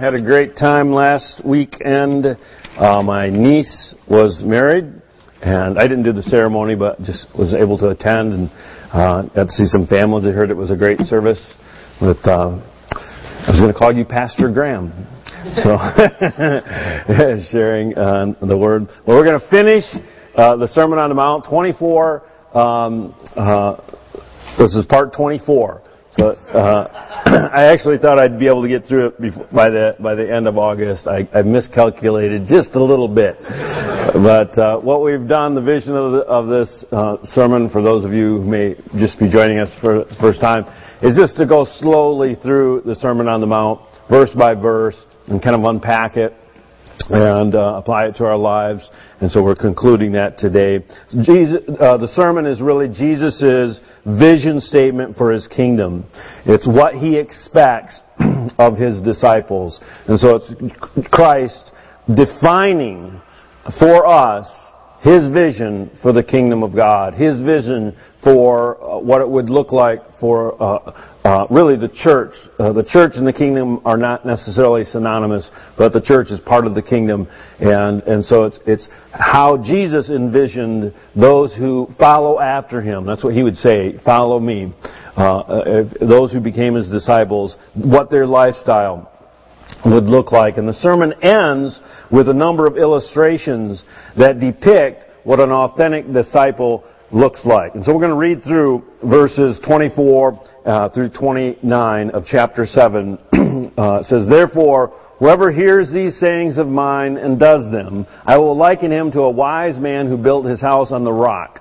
Had a great time last weekend. Uh, my niece was married, and I didn't do the ceremony, but just was able to attend and uh, got to see some families. I heard it was a great service. With uh, I was going to call you Pastor Graham, so sharing uh, the word. Well, we're going to finish uh, the Sermon on the Mount, 24. Um, uh, this is part 24. So uh, I actually thought I'd be able to get through it before, by the by the end of August. I, I miscalculated just a little bit, but uh, what we've done, the vision of, the, of this uh, sermon, for those of you who may just be joining us for the first time, is just to go slowly through the Sermon on the Mount, verse by verse, and kind of unpack it and uh, apply it to our lives. And so we're concluding that today. Jesus, uh, the sermon is really Jesus' vision statement for his kingdom. It's what he expects of his disciples. And so it's Christ defining for us his vision for the kingdom of God, His vision for uh, what it would look like for uh, uh, really the church. Uh, the church and the kingdom are not necessarily synonymous, but the church is part of the kingdom, and and so it's it's how Jesus envisioned those who follow after Him. That's what He would say: "Follow me." Uh, those who became His disciples, what their lifestyle would look like. And the sermon ends with a number of illustrations that depict what an authentic disciple looks like. And so we're going to read through verses 24 uh, through 29 of chapter 7. uh, says, Therefore, whoever hears these sayings of mine and does them, I will liken him to a wise man who built his house on the rock.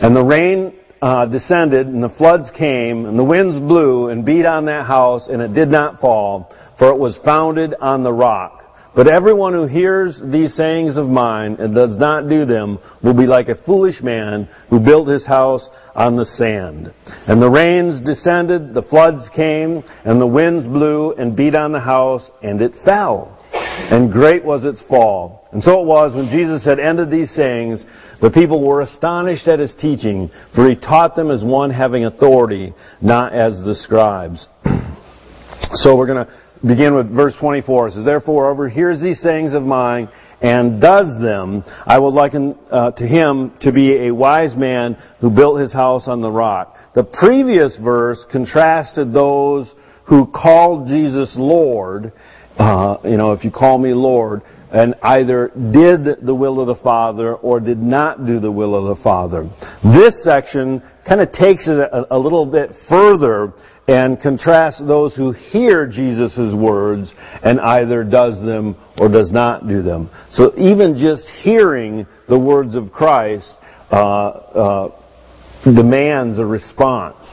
And the rain uh, descended, and the floods came, and the winds blew and beat on that house, and it did not fall for it was founded on the rock. But everyone who hears these sayings of mine and does not do them will be like a foolish man who built his house on the sand. And the rains descended, the floods came, and the winds blew and beat on the house, and it fell. And great was its fall. And so it was when Jesus had ended these sayings, the people were astonished at his teaching, for he taught them as one having authority, not as the scribes. so we're going to begin with verse 24. It says, Therefore, over hears these sayings of mine and does them, I will liken uh, to him to be a wise man who built his house on the rock. The previous verse contrasted those who called Jesus Lord, uh, you know, if you call me Lord, and either did the will of the Father or did not do the will of the Father. This section kind of takes it a, a little bit further and contrast those who hear Jesus' words and either does them or does not do them. So even just hearing the words of Christ uh, uh, demands a response.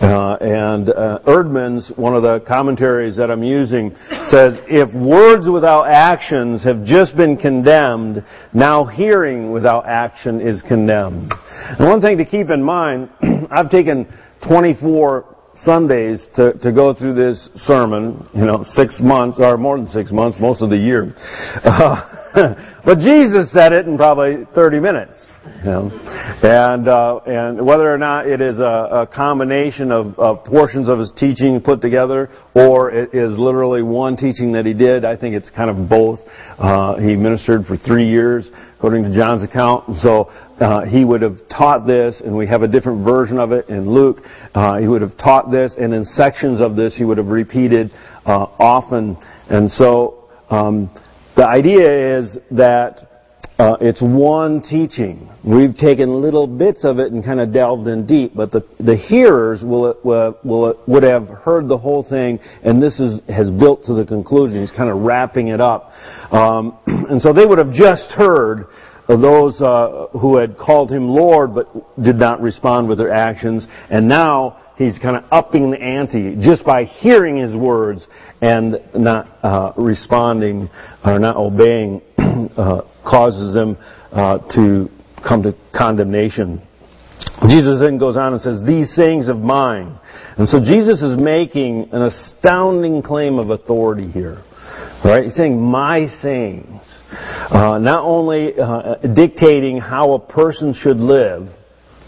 Uh, and uh, Eerdmans, one of the commentaries that I'm using, says, if words without actions have just been condemned, now hearing without action is condemned. And one thing to keep in mind, I've taken 24 Sundays to, to go through this sermon, you know, six months, or more than six months, most of the year. Uh, but Jesus said it in probably 30 minutes. You know? And, uh, and whether or not it is a, a combination of, of, portions of his teaching put together, or it is literally one teaching that he did, I think it's kind of both. Uh, he ministered for three years, according to John's account. So uh, he would have taught this, and we have a different version of it in Luke. Uh, he would have taught this, and in sections of this, he would have repeated uh, often. And so um, the idea is that uh, it's one teaching. We've taken little bits of it and kind of delved in deep, but the, the hearers will, will, will, would have heard the whole thing, and this is, has built to the conclusion. He's kind of wrapping it up. Um, and so they would have just heard those uh, who had called him Lord but did not respond with their actions, and now he's kind of upping the ante just by hearing his words and not uh, responding or not obeying uh, causes them uh, to come to condemnation. Jesus then goes on and says, These sayings of mine. And so Jesus is making an astounding claim of authority here. Right? He's saying, My sayings. Uh, not only uh, dictating how a person should live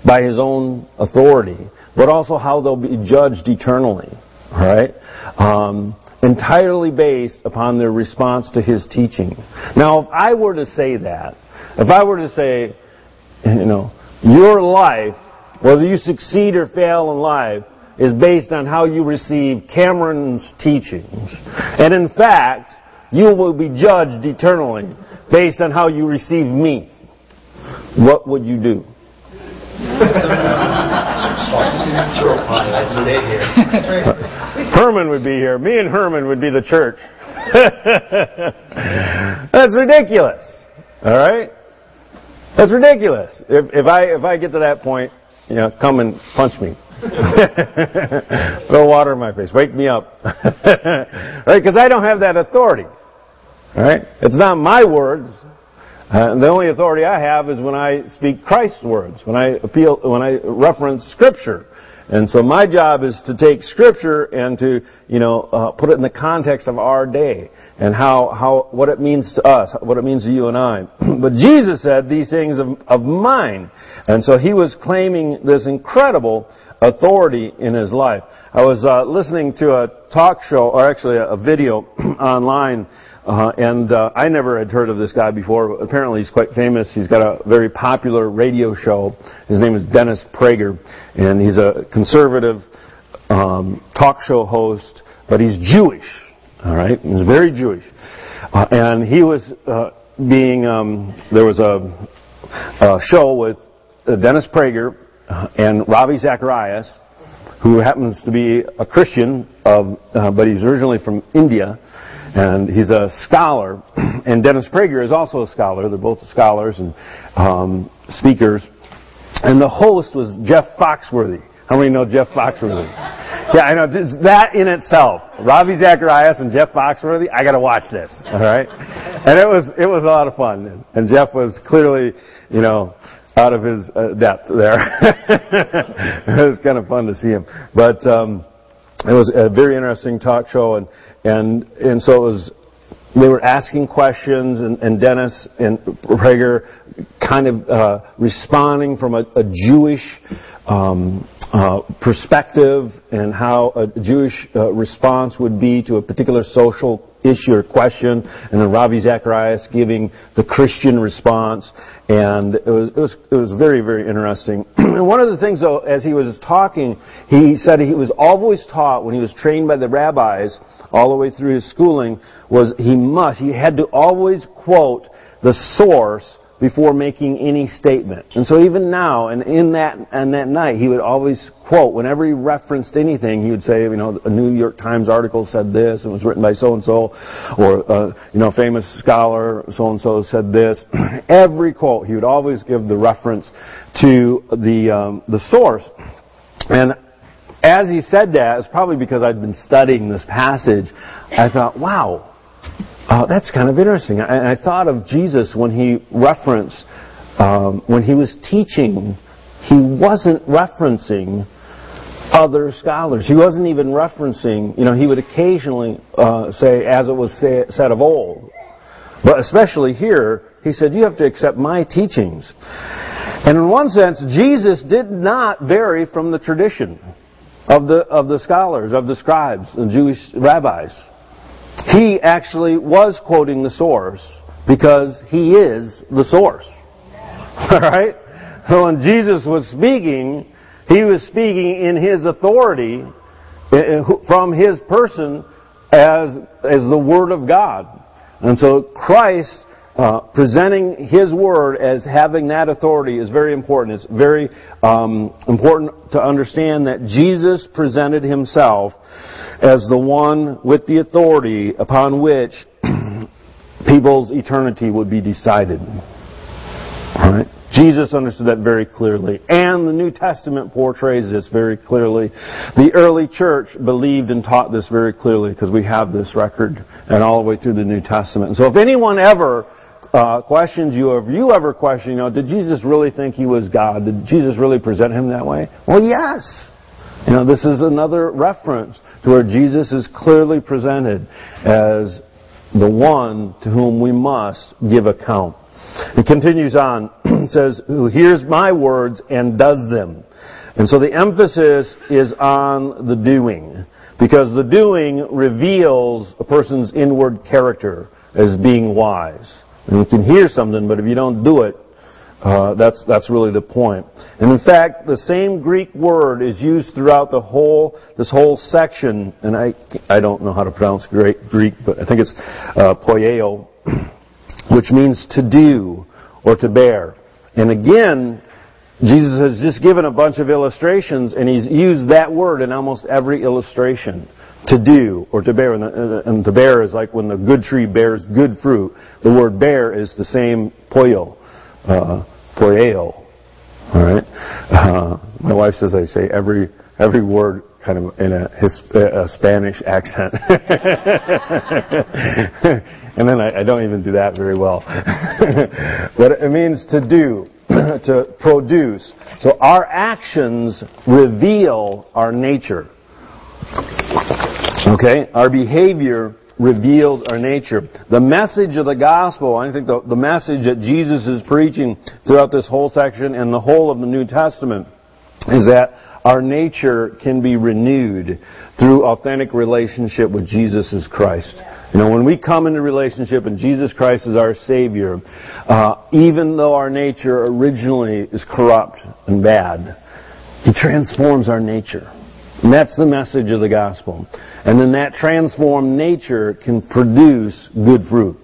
by his own authority, but also how they'll be judged eternally. Right? Um, entirely based upon their response to his teaching. Now, if I were to say that, if I were to say, you know, your life, whether you succeed or fail in life, is based on how you receive Cameron's teachings. And in fact, you will be judged eternally based on how you receive me. What would you do? Herman would be here. Me and Herman would be the church. That's ridiculous. All right? That's ridiculous. If, if I if I get to that point, you know, come and punch me. Throw water in my face. Wake me up. right? Because I don't have that authority. All right? It's not my words. Uh, the only authority I have is when I speak Christ's words, when I appeal, when I reference Scripture. And so my job is to take Scripture and to, you know, uh, put it in the context of our day and how, how, what it means to us, what it means to you and I. but Jesus said these things of, of mine. And so he was claiming this incredible authority in his life. I was uh, listening to a talk show, or actually a, a video online uh, and uh, I never had heard of this guy before. Apparently, he's quite famous. He's got a very popular radio show. His name is Dennis Prager, and he's a conservative um, talk show host, but he's Jewish. All right, he's very Jewish, uh, and he was uh, being. Um, there was a, a show with uh, Dennis Prager uh, and Ravi Zacharias, who happens to be a Christian, of, but he's originally from India and he's a scholar. And Dennis Prager is also a scholar. They're both scholars and um, speakers. And the host was Jeff Foxworthy. How many know Jeff Foxworthy? Yeah, I know. Just that in itself, Ravi Zacharias and Jeff Foxworthy. I got to watch this. All right, and it was it was a lot of fun. And Jeff was clearly, you know, out of his uh, depth there. it was kind of fun to see him, but. Um, it was a very interesting talk show, and and and so it was. They were asking questions, and, and Dennis and Prager kind of uh, responding from a, a Jewish um, uh, perspective and how a Jewish uh, response would be to a particular social issue or question, and then Ravi Zacharias giving the Christian response, and it was it was it was very very interesting. and one of the things though, as he was talking, he said he was always taught when he was trained by the rabbis all the way through his schooling was he must he had to always quote the source before making any statement. And so even now, and in that, and that night, he would always quote, whenever he referenced anything, he would say, you know, a New York Times article said this, and was written by so-and-so, or, uh, you know, famous scholar, so-and-so said this. Every quote, he would always give the reference to the, um, the source. And as he said that, it's probably because I'd been studying this passage, I thought, wow, uh, that's kind of interesting. I, I, thought of Jesus when he referenced, um, when he was teaching, he wasn't referencing other scholars. He wasn't even referencing, you know, he would occasionally uh, say, as it was say, said of old. But especially here, he said, you have to accept my teachings. And in one sense, Jesus did not vary from the tradition of the, of the scholars, of the scribes, and Jewish rabbis. He actually was quoting the source because he is the source. Alright? So when Jesus was speaking, he was speaking in his authority from his person as, as the Word of God. And so Christ uh, presenting His Word as having that authority is very important. It's very um, important to understand that Jesus presented Himself as the one with the authority upon which people's eternity would be decided. Jesus understood that very clearly. And the New Testament portrays this very clearly. The early church believed and taught this very clearly because we have this record and all the way through the New Testament. So if anyone ever uh, questions you, or if you ever question, you know, did Jesus really think he was God? Did Jesus really present him that way? Well, yes. You know, this is another reference to where Jesus is clearly presented as the one to whom we must give account. It continues on. it says, who hears my words and does them. And so the emphasis is on the doing. Because the doing reveals a person's inward character as being wise. And you can hear something, but if you don't do it, uh, that's that's really the point. And in fact, the same Greek word is used throughout the whole this whole section. And I I don't know how to pronounce Greek, Greek but I think it's uh, poieo, which means to do or to bear. And again, Jesus has just given a bunch of illustrations, and he's used that word in almost every illustration. To do or to bear, and, and to bear is like when the good tree bears good fruit. The word bear is the same poio. Uh, poeo. All right. Uh, my wife says I say every every word kind of in a, his, a Spanish accent, and then I, I, don't even do that very well. but it means to do, to produce. So our actions reveal our nature. Okay, our behavior reveals our nature. The message of the gospel, I think the, the message that Jesus is preaching throughout this whole section and the whole of the New Testament is that our nature can be renewed through authentic relationship with Jesus as Christ. You know, when we come into relationship and Jesus Christ is our Savior, uh, even though our nature originally is corrupt and bad, He transforms our nature. And that's the message of the gospel. And then that transformed nature can produce good fruit,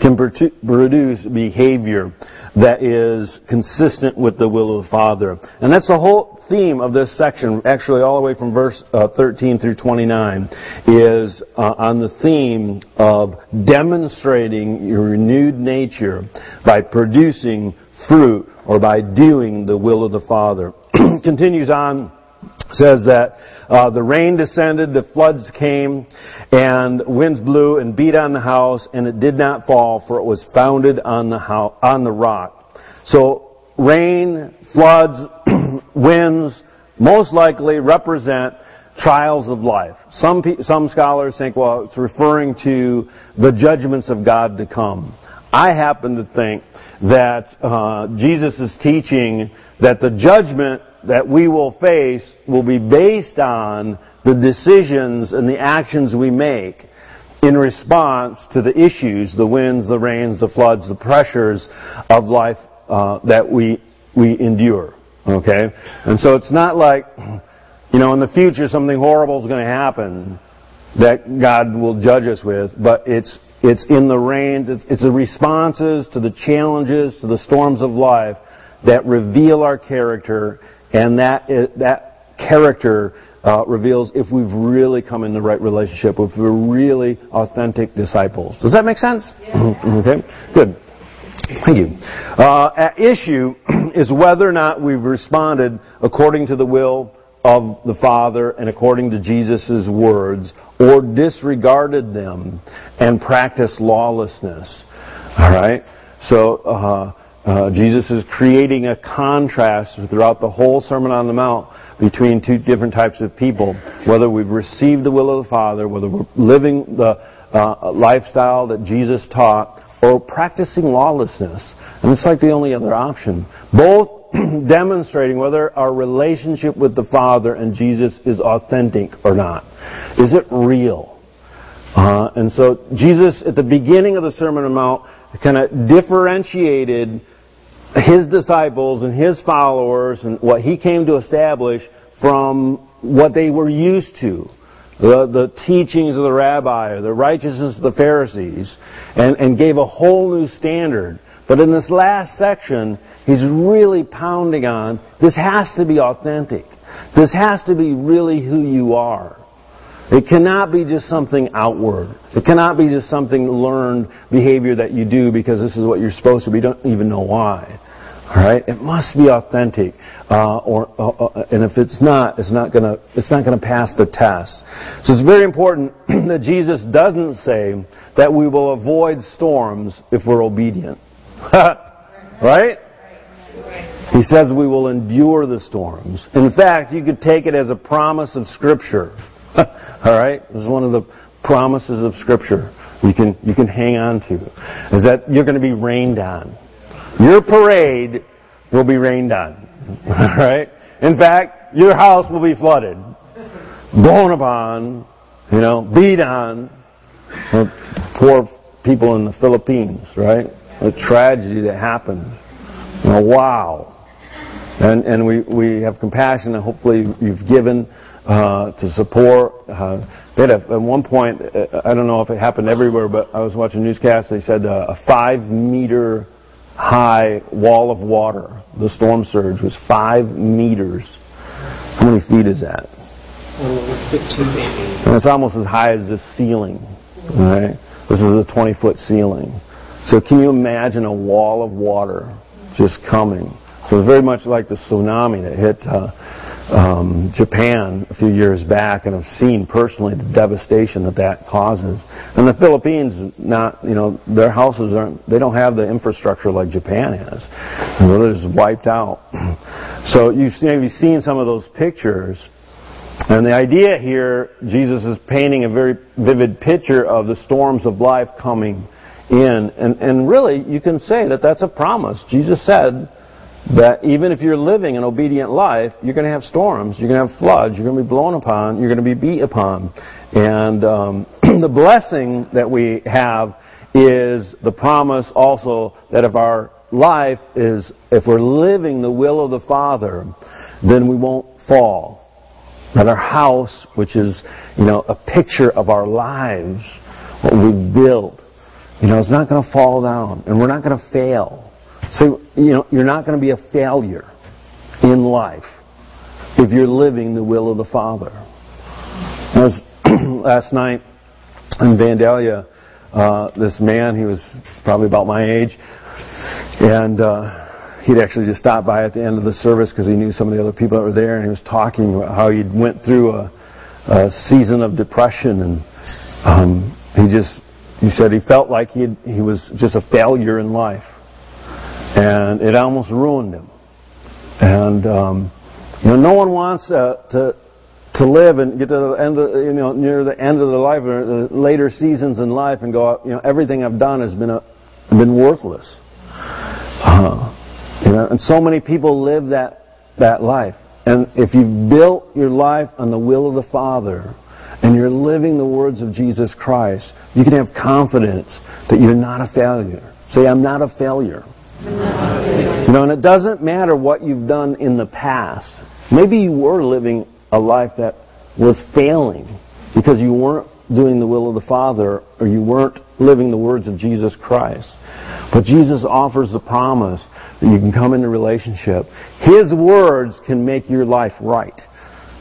can produce behavior that is consistent with the will of the Father. And that's the whole theme of this section, actually all the way from verse uh, 13 through 29, is uh, on the theme of demonstrating your renewed nature by producing fruit or by doing the will of the Father. Continues on says that uh, the rain descended, the floods came, and winds blew and beat on the house, and it did not fall, for it was founded on the house, on the rock. So rain, floods, winds, most likely represent trials of life. Some some scholars think, well, it's referring to the judgments of God to come. I happen to think that uh, Jesus is teaching that the judgment that we will face will be based on the decisions and the actions we make in response to the issues, the winds, the rains, the floods, the pressures of life uh, that we we endure. Okay, and so it's not like you know in the future something horrible is going to happen that God will judge us with, but it's it's in the rains, it's, it's the responses to the challenges, to the storms of life that reveal our character and that, that character uh, reveals if we've really come in the right relationship, if we're really authentic disciples. Does that make sense? Yeah. okay, good. Thank you. Uh, at issue is whether or not we've responded according to the will of the Father and according to Jesus' words, or disregarded them and practiced lawlessness. All right. So uh, uh, Jesus is creating a contrast throughout the whole Sermon on the Mount between two different types of people. Whether we've received the will of the Father, whether we're living the uh, lifestyle that Jesus taught, or practicing lawlessness. And it's like the only other option. Both demonstrating whether our relationship with the Father and Jesus is authentic or not. Is it real? Uh, and so Jesus, at the beginning of the Sermon on the Mount, kind of differentiated his disciples and his followers and what he came to establish from what they were used to. The, the teachings of the rabbi, the righteousness of the Pharisees, and, and gave a whole new standard. But in this last section, he's really pounding on this has to be authentic. This has to be really who you are. It cannot be just something outward. It cannot be just something learned behavior that you do because this is what you're supposed to be. You don't even know why. Right, it must be authentic, uh, or uh, uh and if it's not, it's not gonna it's not gonna pass the test. So it's very important that Jesus doesn't say that we will avoid storms if we're obedient. right? He says we will endure the storms. In fact, you could take it as a promise of Scripture. All right? This is one of the promises of Scripture you can, you can hang on to. Is that you're going to be rained on. Your parade will be rained on. All right? In fact, your house will be flooded, blown upon, You know, beat on poor people in the Philippines, right? A tragedy that happened. You know, wow. And, and we, we have compassion and hopefully you've given uh, to support. Uh, they had a, at one point, uh, I don't know if it happened everywhere, but I was watching newscast. They said uh, a five meter high wall of water. The storm surge was five meters. How many feet is that? 15 maybe. And it's almost as high as this ceiling. Right? This is a 20 foot ceiling. So can you imagine a wall of water just coming? So it's very much like the tsunami that hit uh, um, Japan a few years back, and I've seen personally the devastation that that causes. And the Philippines, not you know, their houses aren't, they don't have the infrastructure like Japan has. They're just wiped out. So you've maybe seen some of those pictures. And the idea here, Jesus is painting a very vivid picture of the storms of life coming in. And, and really, you can say that that's a promise. Jesus said, that even if you're living an obedient life, you're going to have storms, you're going to have floods, you're going to be blown upon, you're going to be beat upon. And um, the blessing that we have is the promise also that if our life is, if we're living the will of the Father, then we won't fall. That our house, which is, you know, a picture of our lives, what we've built, you know, it's not going to fall down, and we're not going to fail. So, you know, you're not going to be a failure in life if you're living the will of the Father. As last night in Vandalia, uh, this man, he was probably about my age, and uh, he'd actually just stopped by at the end of the service because he knew some of the other people that were there, and he was talking about how he went through a, a season of depression, and um, he just he said he felt like he he was just a failure in life and it almost ruined him. And um, you know, no one wants uh, to to live and get to the end, of, you know, near the end of their life or the later seasons in life and go, you know, everything I've done has been a, been worthless. Uh, you know, and so many people live that that life. And if you've built your life on the will of the Father, and you're living the words of Jesus Christ, you can have confidence that you're not a failure. Say, I'm not a failure. You know, and it doesn't matter what you've done in the past. Maybe you were living a life that was failing because you weren't doing the will of the Father or you weren't living the words of Jesus Christ. But Jesus offers the promise that you can come into relationship. His words can make your life right.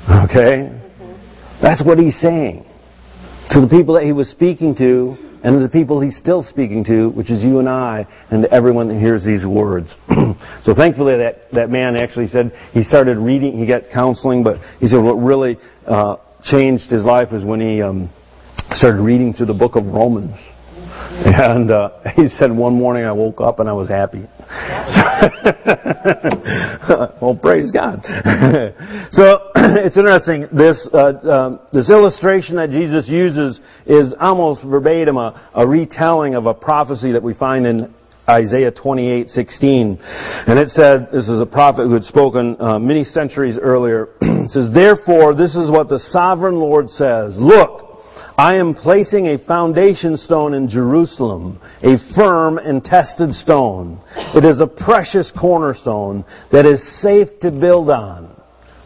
Okay? Mm-hmm. That's what he's saying. To the people that he was speaking to, and the people he's still speaking to, which is you and I, and everyone that hears these words. so thankfully that, that man actually said he started reading, he got counseling, but he said what really uh, changed his life was when he um, started reading through the book of Romans. And uh, he said one morning I woke up and I was happy. well, praise God. so it's interesting. This uh, um, this illustration that Jesus uses is almost verbatim a, a retelling of a prophecy that we find in Isaiah 28:16, and it said, "This is a prophet who had spoken uh, many centuries earlier." it says, "Therefore, this is what the sovereign Lord says: Look." I am placing a foundation stone in Jerusalem, a firm and tested stone. It is a precious cornerstone that is safe to build on.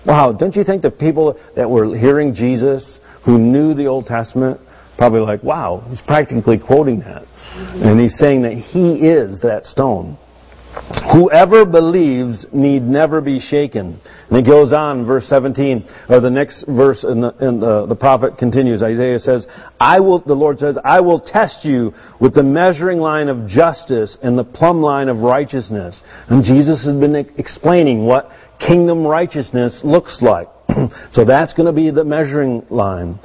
Wow, don't you think the people that were hearing Jesus, who knew the Old Testament, probably like, wow, he's practically quoting that. And he's saying that he is that stone. Whoever believes need never be shaken. And it goes on, verse 17, or the next verse, and the, and the, the prophet continues. Isaiah says, I will, the Lord says, I will test you with the measuring line of justice and the plumb line of righteousness. And Jesus has been explaining what kingdom righteousness looks like. so that's going to be the measuring line.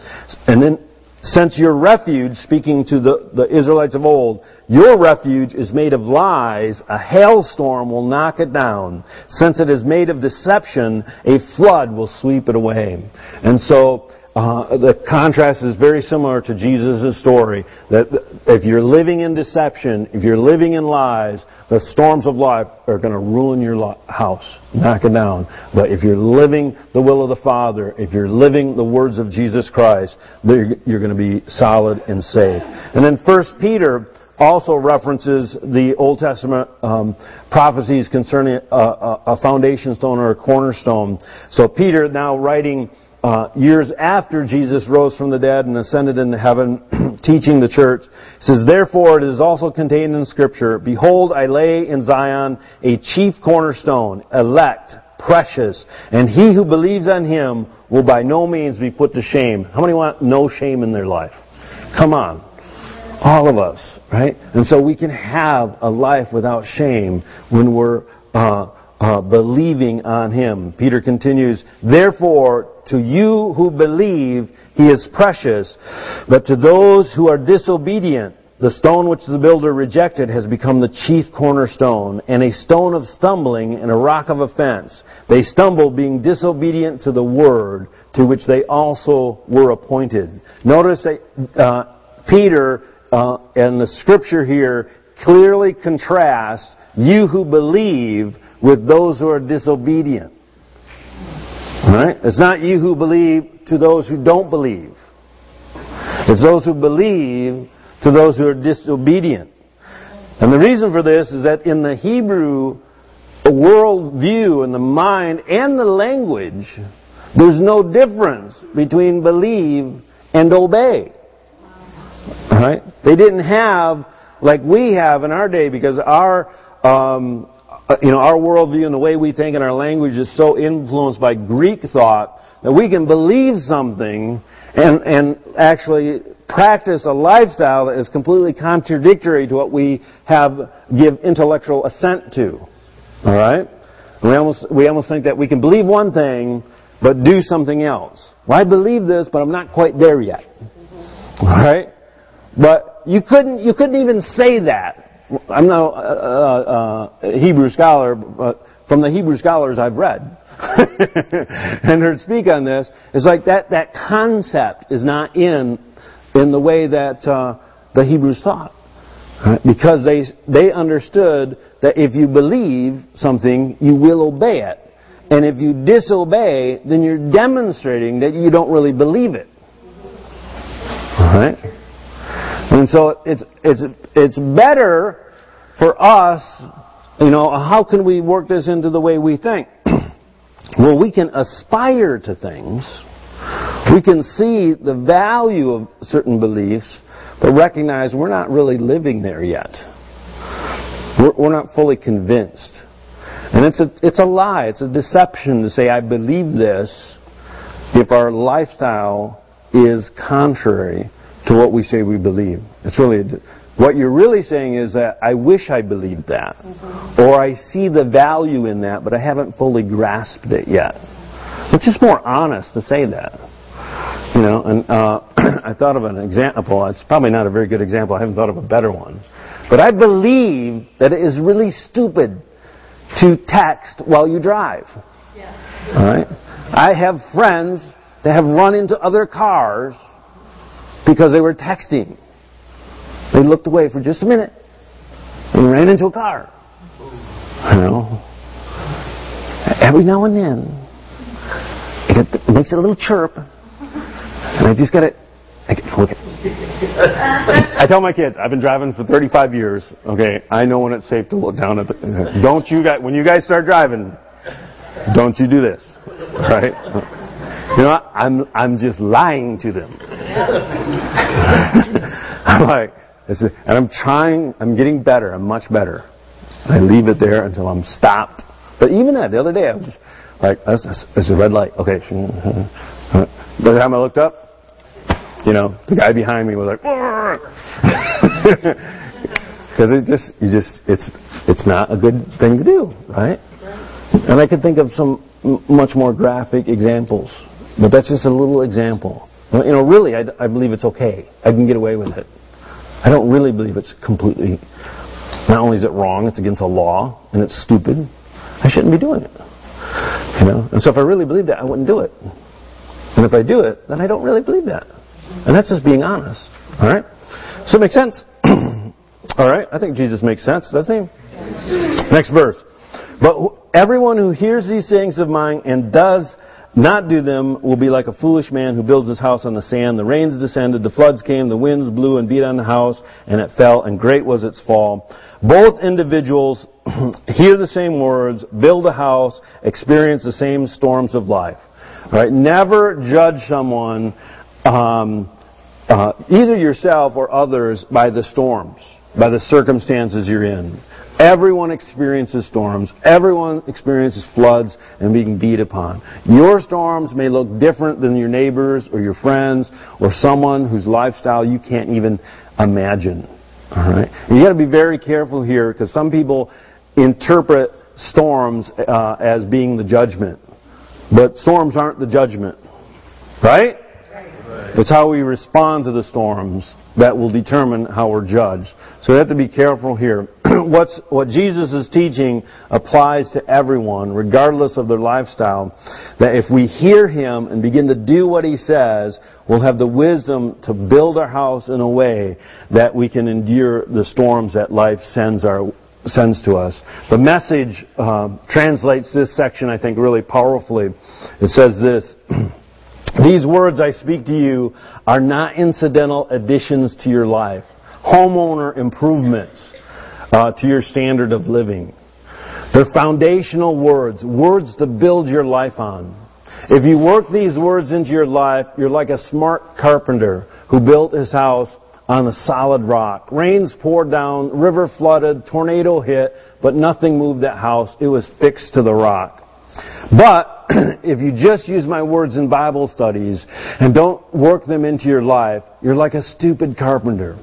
And then since your refuge, speaking to the, the Israelites of old, your refuge is made of lies, a hailstorm will knock it down. Since it is made of deception, a flood will sweep it away. And so, uh, the contrast is very similar to Jesus' story. That if you're living in deception, if you're living in lies, the storms of life are going to ruin your house, knock it down. But if you're living the will of the Father, if you're living the words of Jesus Christ, you're going to be solid and safe. And then First Peter also references the Old Testament um, prophecies concerning a, a, a, foundation stone or a cornerstone. So Peter, now writing uh, years after Jesus rose from the dead and ascended into heaven, teaching the church, says, Therefore it is also contained in Scripture, Behold, I lay in Zion a chief cornerstone, elect, precious, and he who believes on him will by no means be put to shame. How many want no shame in their life? Come on. All of us, right? And so we can have a life without shame when we're uh, uh, believing on Him. Peter continues, Therefore, to you who believe, He is precious, but to those who are disobedient, the stone which the builder rejected has become the chief cornerstone, and a stone of stumbling and a rock of offense. They stumble being disobedient to the word to which they also were appointed. Notice that uh, Peter uh, and the scripture here clearly contrast you who believe with those who are disobedient. Right? It's not you who believe to those who don't believe. It's those who believe to those who are disobedient. And the reason for this is that in the Hebrew worldview and the mind and the language, there's no difference between believe and obey. Right? They didn't have like we have in our day because our um, Uh, you know our worldview and the way we think and our language is so influenced by Greek thought that we can believe something and and actually practice a lifestyle that is completely contradictory to what we have give intellectual assent to. All right? We almost we almost think that we can believe one thing but do something else. Well, I believe this, but I'm not quite there yet. All right? But you couldn't, you couldn't even say that. I'm no uh, uh, Hebrew scholar, but from the Hebrew scholars I've read and heard speak on this, it's like that, that concept is not in, in the way that uh, the Hebrews thought. Right? Because they, they understood that if you believe something, you will obey it. And if you disobey, then you're demonstrating that you don't really believe it. All right? And so it's, it's, it's better for us, you know, how can we work this into the way we think? well, we can aspire to things. We can see the value of certain beliefs, but recognize we're not really living there yet. We're, we're not fully convinced. And it's a, it's a lie, it's a deception to say, I believe this, if our lifestyle is contrary to what we say we believe. It's really what you're really saying is that I wish I believed that, mm-hmm. or I see the value in that, but I haven't fully grasped it yet. It's just more honest to say that. You know, and uh, I thought of an example. It's probably not a very good example. I haven't thought of a better one. But I believe that it is really stupid to text while you drive. Yeah. All right. I have friends that have run into other cars because they were texting. They looked away for just a minute and ran into a car. You know, every now and then it makes it a little chirp, and I just got to. I tell my kids, I've been driving for 35 years. Okay, I know when it's safe to look down at the. Don't you guys? When you guys start driving, don't you do this, right? You know, I'm, I'm just lying to them. I'm like, and I'm trying, I'm getting better, I'm much better. I leave it there until I'm stopped. But even that, the other day, I was like, there's a red light. Okay. By the time I looked up, you know, the guy behind me was like, because it just, you just, it's, it's not a good thing to do, right? And I could think of some much more graphic examples but that's just a little example. You know, really, I, I believe it's okay. I can get away with it. I don't really believe it's completely. Not only is it wrong, it's against the law, and it's stupid. I shouldn't be doing it. You know, and so if I really believed that, I wouldn't do it. And if I do it, then I don't really believe that. And that's just being honest. All right? So it makes sense. All right? I think Jesus makes sense, doesn't he? Next verse. But everyone who hears these sayings of mine and does not do them will be like a foolish man who builds his house on the sand. The rains descended, the floods came, the winds blew and beat on the house, and it fell, and great was its fall. Both individuals hear the same words, build a house, experience the same storms of life. Right? Never judge someone, um, uh, either yourself or others, by the storms, by the circumstances you're in. Everyone experiences storms. Everyone experiences floods and being beat upon. Your storms may look different than your neighbors or your friends or someone whose lifestyle you can't even imagine. All right? You got to be very careful here because some people interpret storms uh, as being the judgment, but storms aren't the judgment, right? It's how we respond to the storms that will determine how we're judged. So we have to be careful here. What's, what Jesus is teaching applies to everyone, regardless of their lifestyle. That if we hear Him and begin to do what He says, we'll have the wisdom to build our house in a way that we can endure the storms that life sends our sends to us. The message uh, translates this section, I think, really powerfully. It says this. These words I speak to you are not incidental additions to your life, homeowner improvements uh, to your standard of living. They're foundational words, words to build your life on. If you work these words into your life, you're like a smart carpenter who built his house on a solid rock. Rains poured down, river flooded, tornado hit, but nothing moved that house. It was fixed to the rock. But if you just use my words in Bible studies and don't work them into your life, you're like a stupid carpenter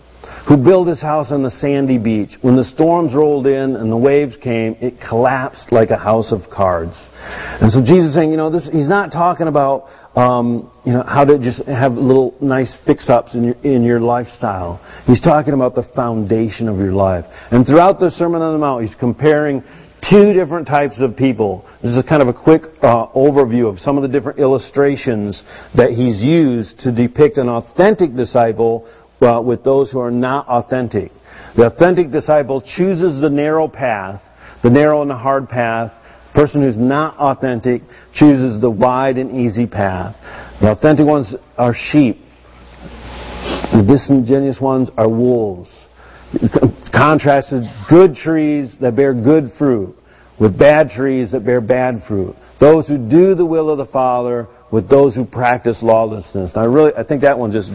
who built his house on the sandy beach. When the storms rolled in and the waves came, it collapsed like a house of cards. And so Jesus is saying, you know, this, he's not talking about, um, you know, how to just have little nice fix-ups in your, in your lifestyle. He's talking about the foundation of your life. And throughout the Sermon on the Mount, he's comparing two different types of people. This is kind of a quick uh, overview of some of the different illustrations that he's used to depict an authentic disciple uh, with those who are not authentic. The authentic disciple chooses the narrow path, the narrow and the hard path. The person who's not authentic chooses the wide and easy path. The authentic ones are sheep. The disingenuous ones are wolves contrasted good trees that bear good fruit with bad trees that bear bad fruit. Those who do the will of the Father with those who practice lawlessness. Now, I really, I think that one just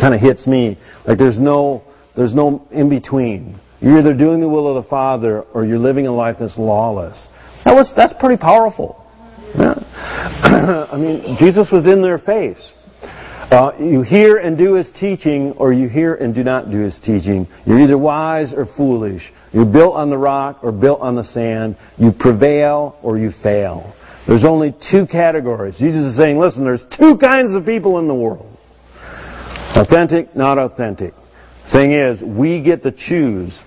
kind of hits me. Like there's no, there's no in between. You're either doing the will of the Father or you're living a life that's lawless. That was, that's pretty powerful. Yeah. I mean, Jesus was in their face. Uh, you hear and do his teaching, or you hear and do not do his teaching. You're either wise or foolish. You're built on the rock or built on the sand. You prevail or you fail. There's only two categories. Jesus is saying, listen, there's two kinds of people in the world. Authentic, not authentic. Thing is, we get to choose.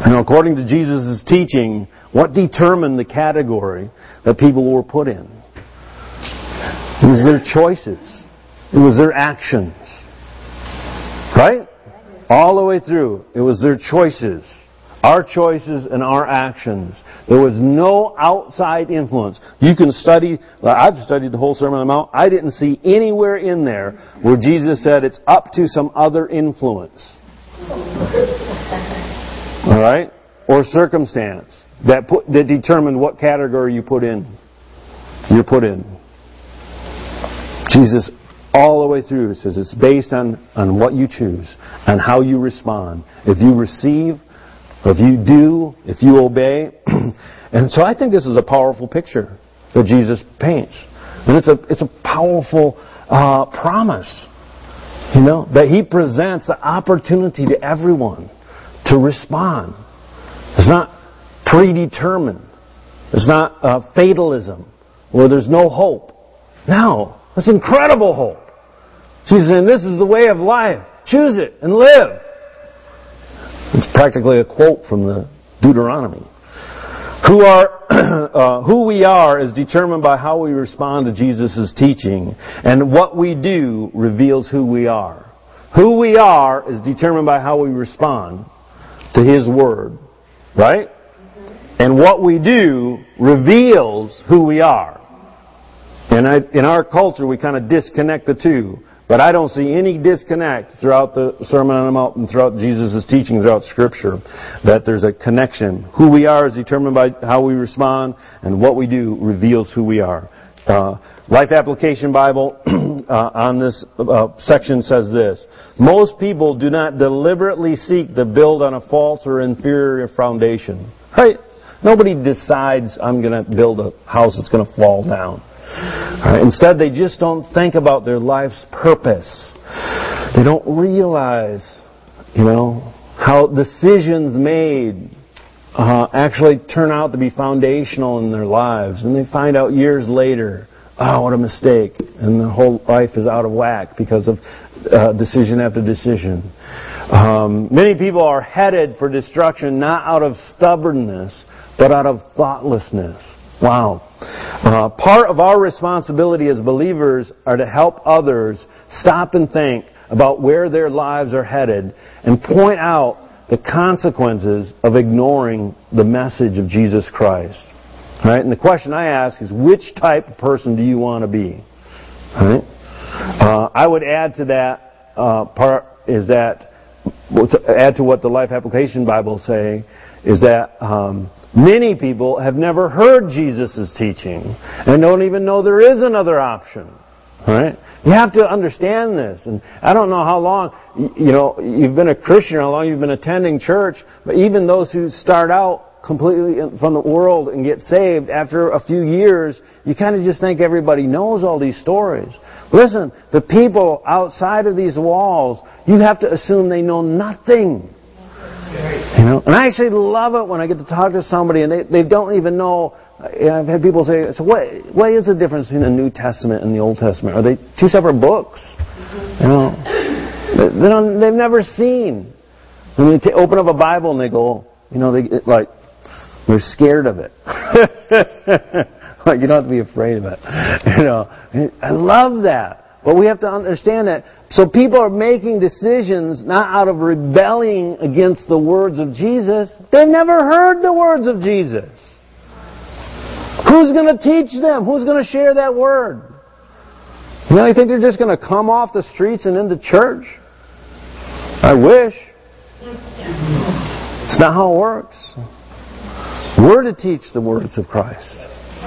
And according to Jesus' teaching, what determined the category that people were put in? It was their choices. It was their actions. Right? All the way through. It was their choices. Our choices and our actions. There was no outside influence. You can study, I've studied the whole Sermon on the Mount. I didn't see anywhere in there where Jesus said it's up to some other influence. Alright? Or circumstance that put, that determined what category you put in. You're put in. Jesus all the way through. It says it's based on, on what you choose, and how you respond. If you receive, if you do, if you obey. and so I think this is a powerful picture that Jesus paints. And it's a, it's a powerful uh, promise, you know, that He presents the opportunity to everyone to respond. It's not predetermined. It's not uh, fatalism where there's no hope. No, that's incredible hope. She's saying, this is the way of life. Choose it and live. It's practically a quote from the Deuteronomy. Who are uh, who we are is determined by how we respond to Jesus' teaching, and what we do reveals who we are. Who we are is determined by how we respond to His Word, right? And what we do reveals who we are. And I, in our culture, we kind of disconnect the two. But I don't see any disconnect throughout the Sermon on the Mount and throughout Jesus' teaching throughout Scripture that there's a connection. Who we are is determined by how we respond, and what we do reveals who we are. Uh, Life Application Bible uh, on this uh, section says this: Most people do not deliberately seek to build on a false or inferior foundation. Right? Nobody decides I'm going to build a house that's going to fall down. Right? Instead, they just don't think about their life's purpose. They don't realize, you know, how decisions made uh, actually turn out to be foundational in their lives. And they find out years later, oh, what a mistake. And their whole life is out of whack because of uh, decision after decision. Um, many people are headed for destruction not out of stubbornness, but out of thoughtlessness. Wow. Uh, part of our responsibility as believers are to help others stop and think about where their lives are headed and point out the consequences of ignoring the message of Jesus Christ. Right? And the question I ask is, which type of person do you want to be? Right? Uh, I would add to that uh, part is that add to what the Life Application Bible say is that um, Many people have never heard Jesus' teaching and don't even know there is another option. Right? You have to understand this. And I don't know how long, you know, you've been a Christian, how long you've been attending church, but even those who start out completely from the world and get saved, after a few years, you kind of just think everybody knows all these stories. Listen, the people outside of these walls, you have to assume they know nothing. You know, and I actually love it when I get to talk to somebody and they, they don't even know. I've had people say, "So what? What is the difference between the New Testament and the Old Testament? Are they two separate books?" You know, they don't, they've never seen. When you t- open up a Bible and they go, you know, they like they're scared of it. like you don't have to be afraid of it. You know, I love that. But we have to understand that. So people are making decisions not out of rebelling against the words of Jesus. They've never heard the words of Jesus. Who's going to teach them? Who's going to share that word? You you think they're just going to come off the streets and into church? I wish. It's not how it works. We're to teach the words of Christ.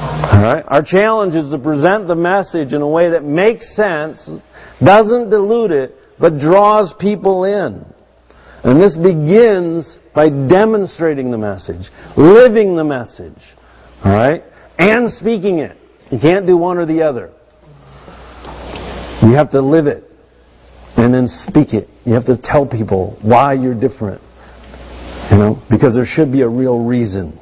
Alright? Our challenge is to present the message in a way that makes sense, doesn't dilute it, but draws people in. And this begins by demonstrating the message, living the message. Alright? And speaking it. You can't do one or the other. You have to live it. And then speak it. You have to tell people why you're different. You know? Because there should be a real reason.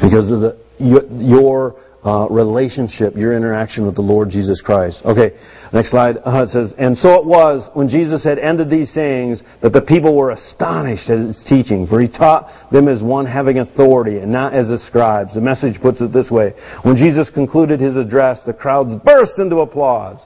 Because of the your uh, relationship, your interaction with the Lord Jesus Christ. Okay, next slide. Uh, it says, And so it was, when Jesus had ended these sayings, that the people were astonished at his teaching, for he taught them as one having authority, and not as the scribes. The message puts it this way. When Jesus concluded his address, the crowds burst into applause.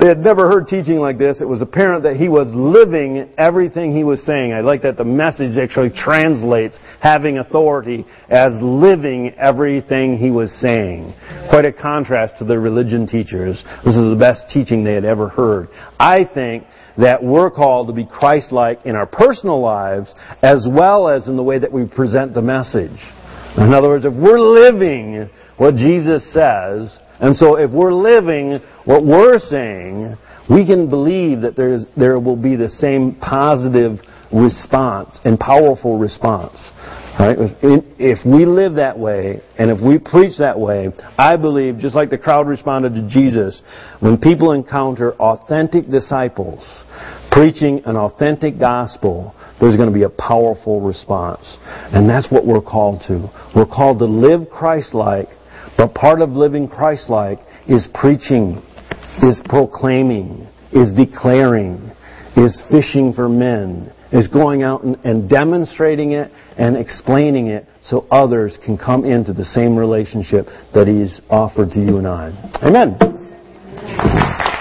They had never heard teaching like this. It was apparent that he was living everything he was saying. I like that the message actually translates having authority as living everything he was saying. Quite a contrast to the religion teachers. This is the best teaching they had ever heard. I think that we're called to be Christ-like in our personal lives as well as in the way that we present the message. In other words, if we're living what Jesus says, and so if we're living what we're saying, we can believe that there's, there will be the same positive response and powerful response. Right? If we live that way and if we preach that way, I believe, just like the crowd responded to Jesus, when people encounter authentic disciples preaching an authentic gospel, there's going to be a powerful response. And that's what we're called to. We're called to live Christ-like but part of living Christ-like is preaching, is proclaiming, is declaring, is fishing for men, is going out and, and demonstrating it and explaining it so others can come into the same relationship that He's offered to you and I. Amen.